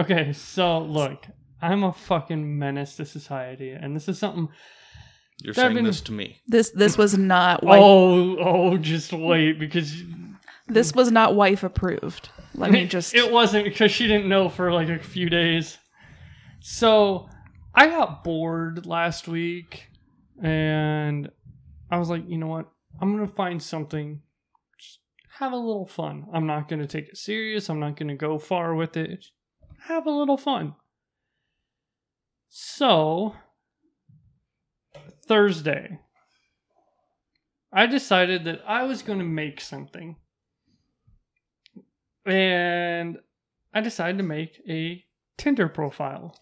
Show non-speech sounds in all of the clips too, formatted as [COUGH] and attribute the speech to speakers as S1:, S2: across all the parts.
S1: Okay, so look, I'm a fucking menace to society, and this is something.
S2: You're
S1: Devin-
S2: saying this to me.
S3: This this was not [LAUGHS] wife.
S1: Oh, oh, just wait, because
S3: This was not wife approved. Let me [LAUGHS] just.
S1: It wasn't because she didn't know for like a few days. So I got bored last week and I was like, you know what? I'm going to find something. Just have a little fun. I'm not going to take it serious. I'm not going to go far with it. Have a little fun. So Thursday, I decided that I was going to make something and I decided to make a Tinder profile.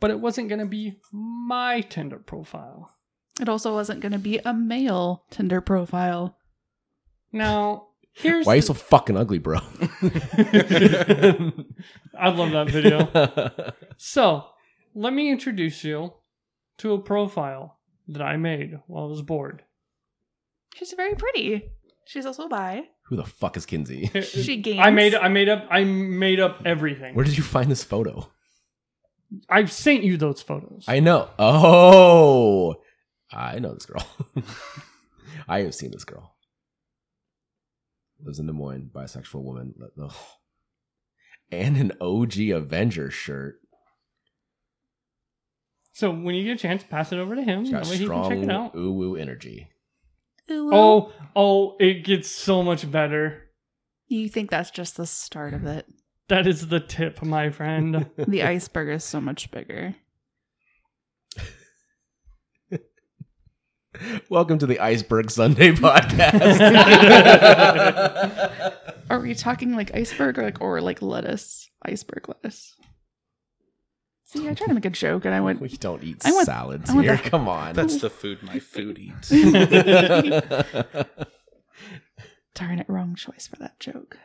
S1: But it wasn't going to be my Tinder profile.
S3: it also wasn't going to be a male Tinder profile.
S1: Now, here's
S4: Why are you so fucking ugly, bro? [LAUGHS]
S1: I love that video. [LAUGHS] So, let me introduce you to a profile that I made while I was bored.
S3: She's very pretty. She's also bi.
S4: Who the fuck is Kinsey?
S3: She games.
S1: I made I made up I made up everything.
S4: Where did you find this photo?
S1: I've sent you those photos.
S4: I know. Oh, I know this girl. [LAUGHS] I have seen this girl. Lives in Des Moines, bisexual woman. Ugh. [LAUGHS] And an OG Avenger shirt.
S1: so when you get a chance, pass it over to him.
S4: She's got
S1: That way he can
S4: strong
S1: check it out.
S4: uwu energy.
S3: Ooh,
S1: Oh, oh, it gets so much better.
S3: you think that's just the start of it?
S1: That is the tip, my friend. [LAUGHS]
S3: The iceberg is so much bigger.
S4: Welcome to the Iceberg Sunday [LAUGHS] podcast.
S3: Are we talking like iceberg or like or like lettuce? Iceberg lettuce. See, I tried to make a joke and I went.
S4: we don't eat
S3: I want-
S4: salads
S3: I want
S4: here.
S3: the-
S4: Come on.
S2: That's the food my food eats. [LAUGHS]
S3: Darn it, wrong choice for that joke.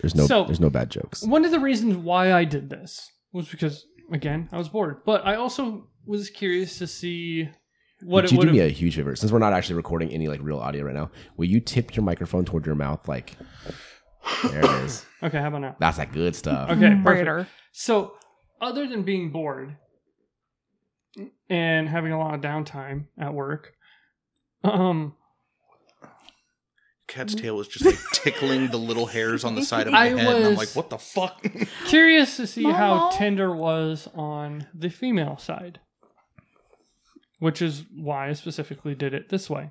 S4: there's no
S1: So-
S4: there's no bad jokes.
S1: One of the reasons why I did this was because, again, I was bored. But I also was curious to see what
S4: Would
S1: it
S4: you
S1: would
S4: do me a huge favor? Since we're not actually recording any like real audio right now, will you tip your microphone toward your mouth? Like, there it is. [LAUGHS]
S1: Okay, how about now?
S4: That's that good stuff.
S1: Okay, perfect. So, other than being bored and having a lot of downtime at work, um,
S2: Cat's tail was just like [LAUGHS] tickling the little hairs on the side of my
S1: I
S2: head, and I'm like, "What the fuck?" [LAUGHS]
S1: curious to see how
S3: Mama.
S1: Tinder was on the female side, which is why I specifically did it this way.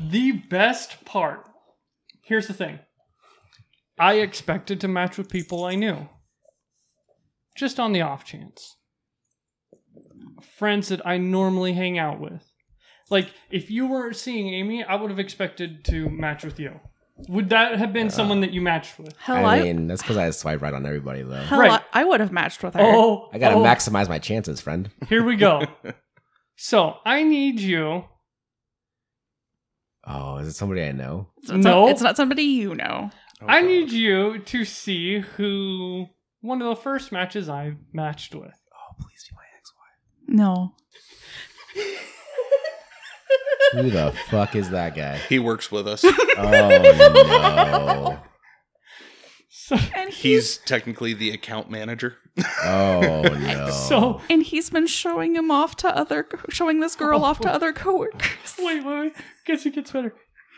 S1: The best part. Here's the thing. I expected to match with people I knew. Just on the off chance. Friends that I normally hang out with. Like, if you were seeing Amy, I would have expected to match with you. Would that have been someone that you matched with?
S3: Hell,
S4: I
S3: I,
S4: mean, that's because I swipe right on everybody, though.
S3: hell,
S1: Right.
S3: I, I would have matched with her.
S1: Oh,
S4: I gotta
S1: oh,
S4: maximize my chances, friend.
S1: Here we go. [LAUGHS] so, I need you.
S4: Oh, is it somebody I know?
S3: It's not-
S1: No.
S3: it's not somebody you know.
S2: Oh,
S1: I
S2: God.
S1: need you to see who one of the first matches I matched with.
S4: Oh, please be my ex-wife.
S3: No.
S4: Who the fuck is that guy?
S2: He works with us.
S4: Oh no!
S1: So, [LAUGHS]
S3: And he's,
S2: He's technically the account manager.
S4: Oh [LAUGHS] no!
S1: so
S3: and he's been showing him off to other showing this girl oh, off to other coworkers. [LAUGHS]
S1: wait, wait, wait. Guess it gets better.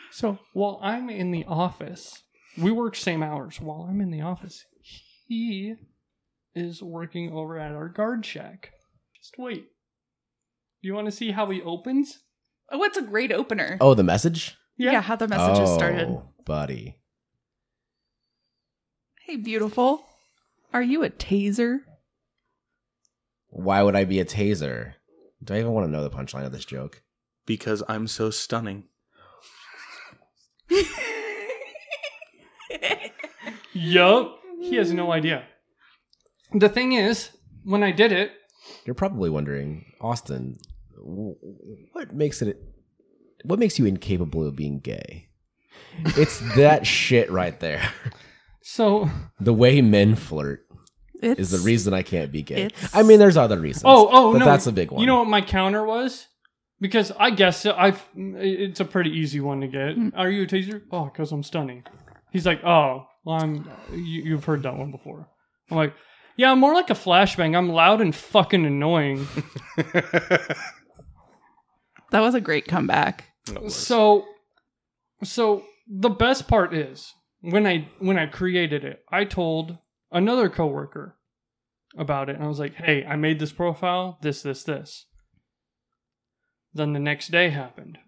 S1: So while I'm in the office, we work same hours. While I'm in the office, he is working over at our guard shack. Just wait. Do you want to see how he opens?
S3: Oh, it's a great opener.
S4: oh, the message.
S3: yeah. how the messages
S4: oh,
S3: started.
S4: buddy.
S3: Hey, beautiful. Are you a taser?
S4: Why would I be a taser? Do I even want to know the punchline of this joke?
S2: Because I'm so stunning.
S1: Yup. He has no idea. The thing is, when I did it,
S4: You're probably wondering, Austin, w- what makes it? What makes you incapable of being gay? It's that [LAUGHS] shit right there.
S1: So
S4: The way men flirt is the reason I can't be gay. I mean, there's other reasons.
S1: Oh, oh
S4: but
S1: no,
S4: that's a big one.
S1: You know what my counter was? Because I guess I, it's a pretty easy one to get.
S3: Hmm.
S1: Are you a taser? Oh, because I'm stunning. He's like, oh, Well, I'm you, you've heard that one before. I'm like, yeah, I'm more like a flashbang. I'm loud and fucking annoying. [LAUGHS]
S3: That was a great comeback.
S1: So, so the best part is when I when I created it, I told another coworker about it, and I was like, "Hey, I made this profile. This, this, this." Then the next day happened,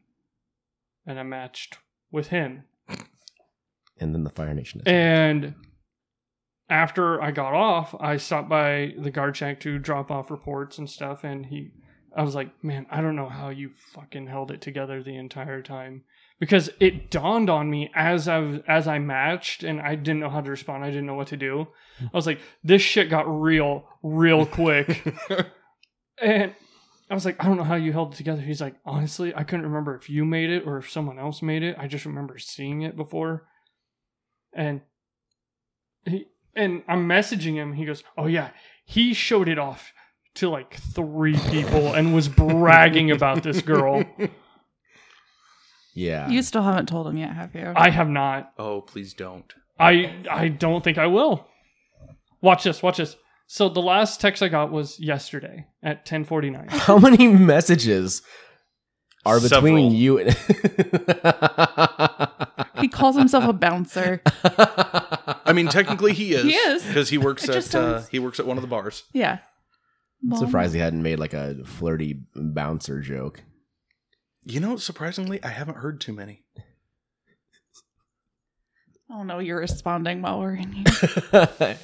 S1: and I matched with him.
S4: And then the Fire Nation. Attacked.
S1: And after I got off, I stopped by the guard shack to drop off reports and stuff. And he, I was like, man, I don't know how you fucking held it together the entire time because it dawned on me as I was, as I matched and I didn't know how to respond. I didn't know what to do. I was like, this shit got real, real quick. [LAUGHS] and I was like, I don't know how you held it together. He's like, honestly, I couldn't remember if you made it or if someone else made it. I just remember seeing it before. And he and I'm messaging him. He goes, "Oh yeah, he showed it off to like three people and was bragging about this girl. [LAUGHS]
S4: Yeah.
S3: You still haven't told him yet, have you?
S1: I have not.
S2: oh, please don't.
S1: I I don't think I will. Watch this. Watch this. So the last text I got was yesterday at 10:49. [LAUGHS]
S4: How many messages are between
S2: Several.
S4: you and
S3: he calls himself a bouncer.
S2: I mean, technically he is.
S3: He is.
S2: because he works
S3: It
S2: at
S3: just
S2: uh, he works at one of the bars.
S3: Yeah.
S4: I'm surprised he hadn't made like a flirty bouncer joke.
S2: You know, surprisingly, I haven't heard too many.
S3: Oh no, you're responding while we're in here. [LAUGHS]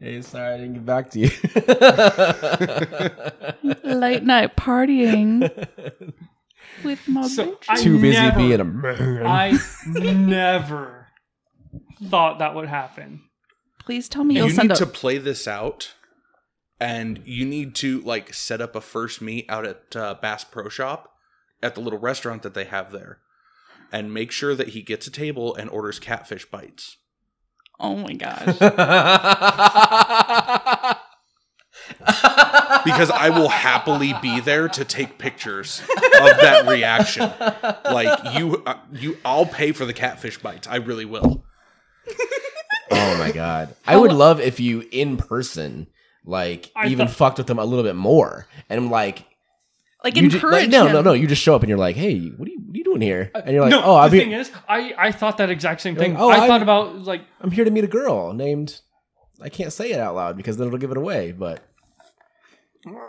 S4: hey, sorry I didn't get back to you. [LAUGHS]
S3: Late night partying [LAUGHS] with my
S1: So,
S3: bitch.
S1: I
S4: Too busy
S1: never-
S4: being a man.
S1: I never thought that would happen.
S3: Please tell me
S2: you
S3: you'll
S2: need
S3: send a
S2: to play this out, and you need to like set up a first meet out at uh, Bass Pro Shop at the little restaurant that they have there, and make sure that he gets a table and orders catfish bites.
S3: Oh my gosh. [LAUGHS]
S2: because I will happily be there to take pictures of that reaction. Like you, uh, you, I'll pay for the catfish bites. I really will.
S4: oh my god. I would love if you in person like
S1: I
S4: even
S1: thought-
S4: fucked with them a little bit more. And I'm like
S3: Like
S4: you ju-
S3: encourage
S4: like, no,
S3: him.
S4: no, no. You just show up and you're like, hey, what are you, what are you doing here? Uh, and you're like,
S1: no,
S4: oh,
S1: the
S4: I'm
S1: thing
S4: here,
S1: is, I I thought that exact same
S4: You're
S1: thing.
S4: like, oh,
S1: I
S4: I'm-
S1: thought about like
S4: I'm here to meet a girl named. I can't say it out loud because then it'll give it away. But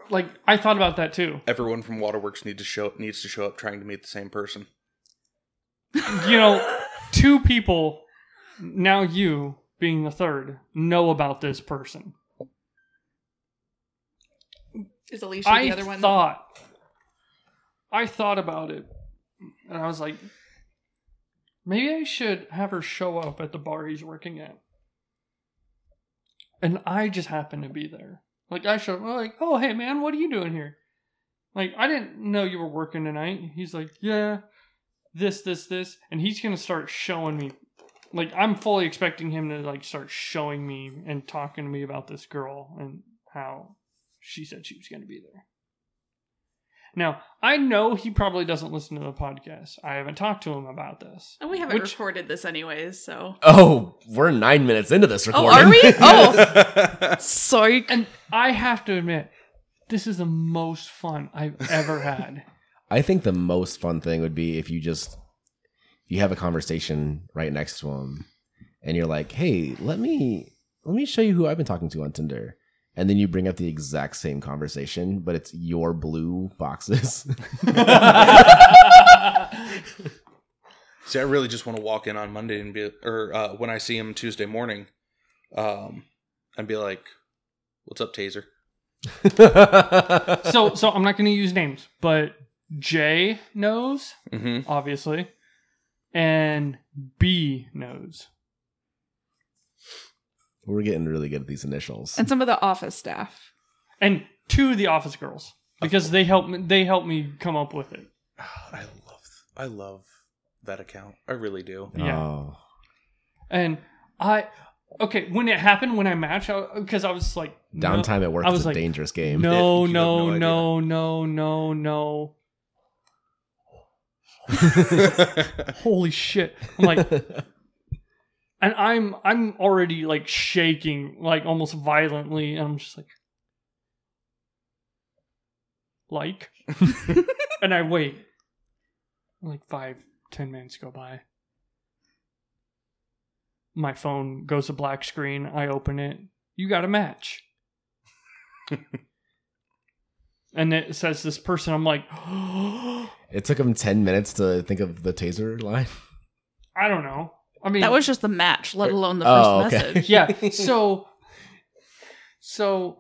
S1: like I thought about that too.
S2: Everyone from Waterworks needs to show needs to show up trying to meet the same person.
S1: You know, two people now you being the third know about this person.
S3: Is Alicia
S1: I
S3: the other one?
S1: thought I thought about it and I was like maybe I should have her show up at the bar he's working at. And I just happened to be there. Like I showed like, "Oh, hey man, what are you doing here?" Like I didn't know you were working tonight. He's like, "Yeah, this this this." And he's going to start showing me like I'm fully expecting him to like start showing me and talking to me about this girl and how she said she was going to be there. Now, I know he probably doesn't listen to the podcast. I haven't talked to him about this.
S3: And we haven't
S1: Which-
S3: recorded this anyways, so.
S4: oh, we're nine minutes into this
S3: Oh,
S4: recording.
S3: are we? [LAUGHS] Oh, sorry.
S1: And I have to admit, this is the most fun I've ever had. [LAUGHS]
S4: I think the most fun thing would be if you just you have a conversation right next to him, and you're like, "Hey, let me let me show you who I've been talking to on Tinder." And then you bring up the exact same conversation, but it's your blue boxes. [LAUGHS]
S2: See, I really just want to walk in on Monday and be, or uh, when I see him Tuesday morning, um, and be like, "What's up, Taser?"
S1: so, so I'm not going to use names, but J knows,
S2: Mm-hmm.
S1: obviously, and B knows.
S4: We're getting really good at these initials.
S3: And some of the office staff.
S1: and two of the office girls because they helped me they helped me come up with it [SIGHS]
S2: I love, I love that account. I really do.
S1: yeah.
S4: Oh.
S1: and i okay when it happened when i matched because I, was like no-
S4: Downtime at work
S1: I
S4: is
S1: was
S4: a
S1: like,
S4: dangerous game.
S1: no [LAUGHS]
S2: You have
S1: no
S2: no
S1: no no no no [LAUGHS] holy shit i'm like [LAUGHS] and I'm I'm already like shaking, like almost violently, and I'm just like, like, [LAUGHS] and I wait. Like five, ten minutes go by. My phone goes to black screen. I open it. You got a match. [LAUGHS] and it says this person. I'm like, [GASPS]
S4: It took him 10 minutes to think of the taser line.
S1: I don't know. I mean,
S3: That was just the match, let alone the
S4: Oh,
S3: first
S4: okay.
S3: message. [LAUGHS]
S1: yeah. So, so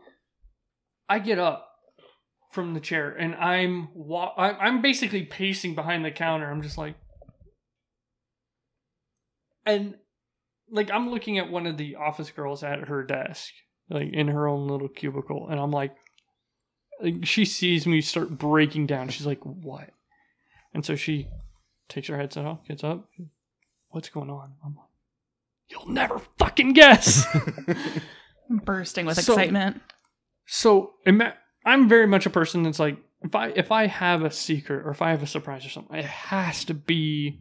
S1: I get up from the chair and I'm wa- I'm I'm basically pacing behind the counter. I'm just like, and like I'm looking at one of the office girls at her desk, like in her own little cubicle, and I'm like, like she sees me start breaking down. She's like, "What?" And so she takes her headset off, gets up. What's going on? I'm like, "You'll never fucking guess."
S3: I'm [LAUGHS] [LAUGHS] bursting with
S1: So-
S3: excitement.
S1: So ima- I'm very much a person that's like if I if I have a secret or if I have a surprise or something, it has to be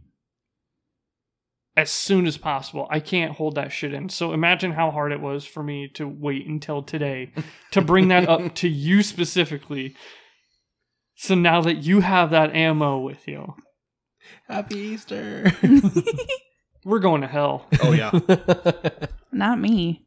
S1: as soon as possible. I can't hold that shit in. So imagine how hard it was for me to wait until today to bring that up to [LAUGHS] you specifically. So now that you have that ammo with you, [LAUGHS]
S4: Happy Easter. [LAUGHS]
S1: we're going to hell.
S2: oh yeah. [LAUGHS]
S3: Not me.